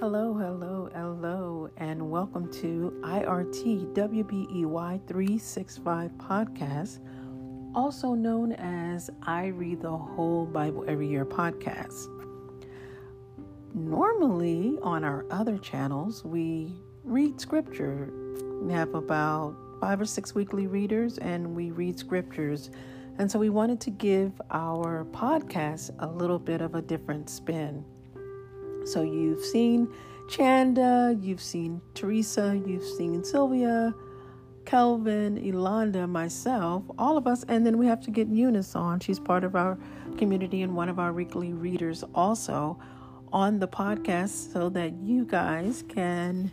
Hello, hello, hello, and welcome to IRT WBEY 365 podcast, also known as I Read the Whole Bible Every Year podcast. Normally, on our other channels, we read scripture. We have about five or six weekly readers, and we read scriptures. And so we wanted to give our podcast a little bit of a different spin. So you've seen Chanda, you've seen Teresa, you've seen Sylvia, Kelvin, Elonda, myself, all of us, and then we have to get Eunice on. She's part of our community and one of our weekly readers also on the podcast so that you guys can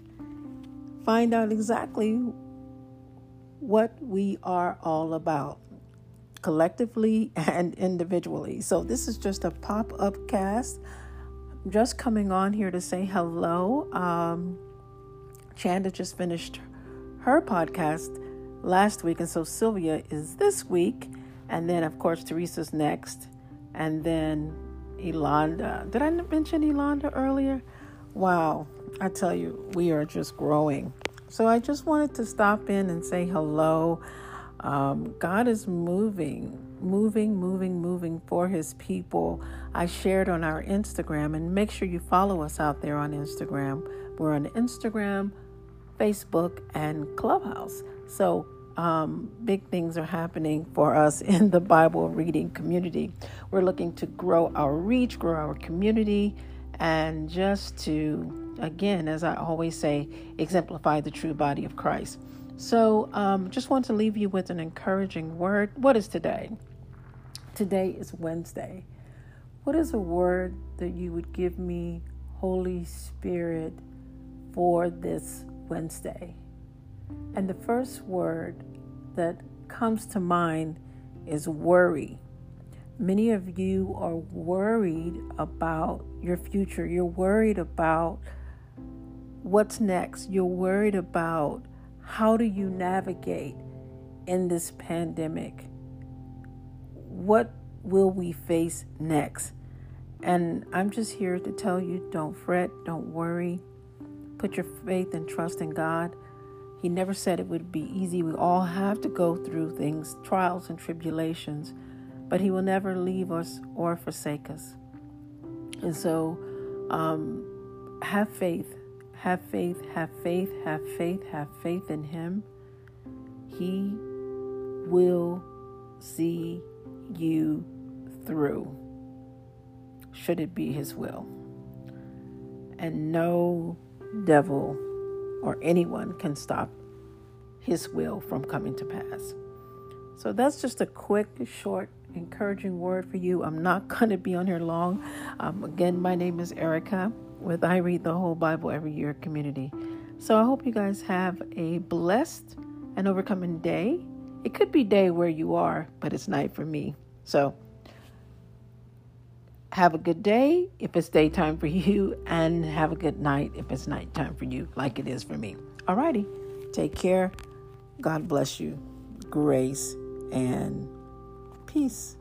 find out exactly what we are all about collectively and individually. So, this is just a pop up cast just coming on here to say hello. Um, Chanda just finished her podcast last week, and so Sylvia is this week, and then of course Teresa's next, and then Elonda. Did I mention Elonda earlier? Wow, I tell you, we are just growing. So I just wanted to stop in and say hello. Um, God is moving, moving, moving, moving for his people. I shared on our Instagram, and make sure you follow us out there on Instagram. We're on Instagram, Facebook, and Clubhouse. So, um, big things are happening for us in the Bible reading community. We're looking to grow our reach, grow our community, and just to, again, as I always say, exemplify the true body of Christ. So, um, just want to leave you with an encouraging word. What is today? Today is Wednesday. What is a word that you would give me, Holy Spirit, for this Wednesday? And the first word that comes to mind is worry. Many of you are worried about your future. You're worried about what's next. You're worried about how do you navigate in this pandemic? What will we face next? And I'm just here to tell you don't fret, don't worry. Put your faith and trust in God. He never said it would be easy. We all have to go through things, trials and tribulations, but He will never leave us or forsake us. And so, um, have faith, have faith, have faith, have faith, have faith in Him. He will see you through, should it be His will. And no devil or anyone can stop His will from coming to pass. So that's just a quick, short, encouraging word for you. I'm not going to be on here long. Um, again, my name is Erica with I Read the Whole Bible Every Year community. So I hope you guys have a blessed and overcoming day. It could be day where you are, but it's night for me. So have a good day if it's daytime for you, and have a good night if it's nighttime for you, like it is for me. Alrighty, take care. God bless you. Grace and peace.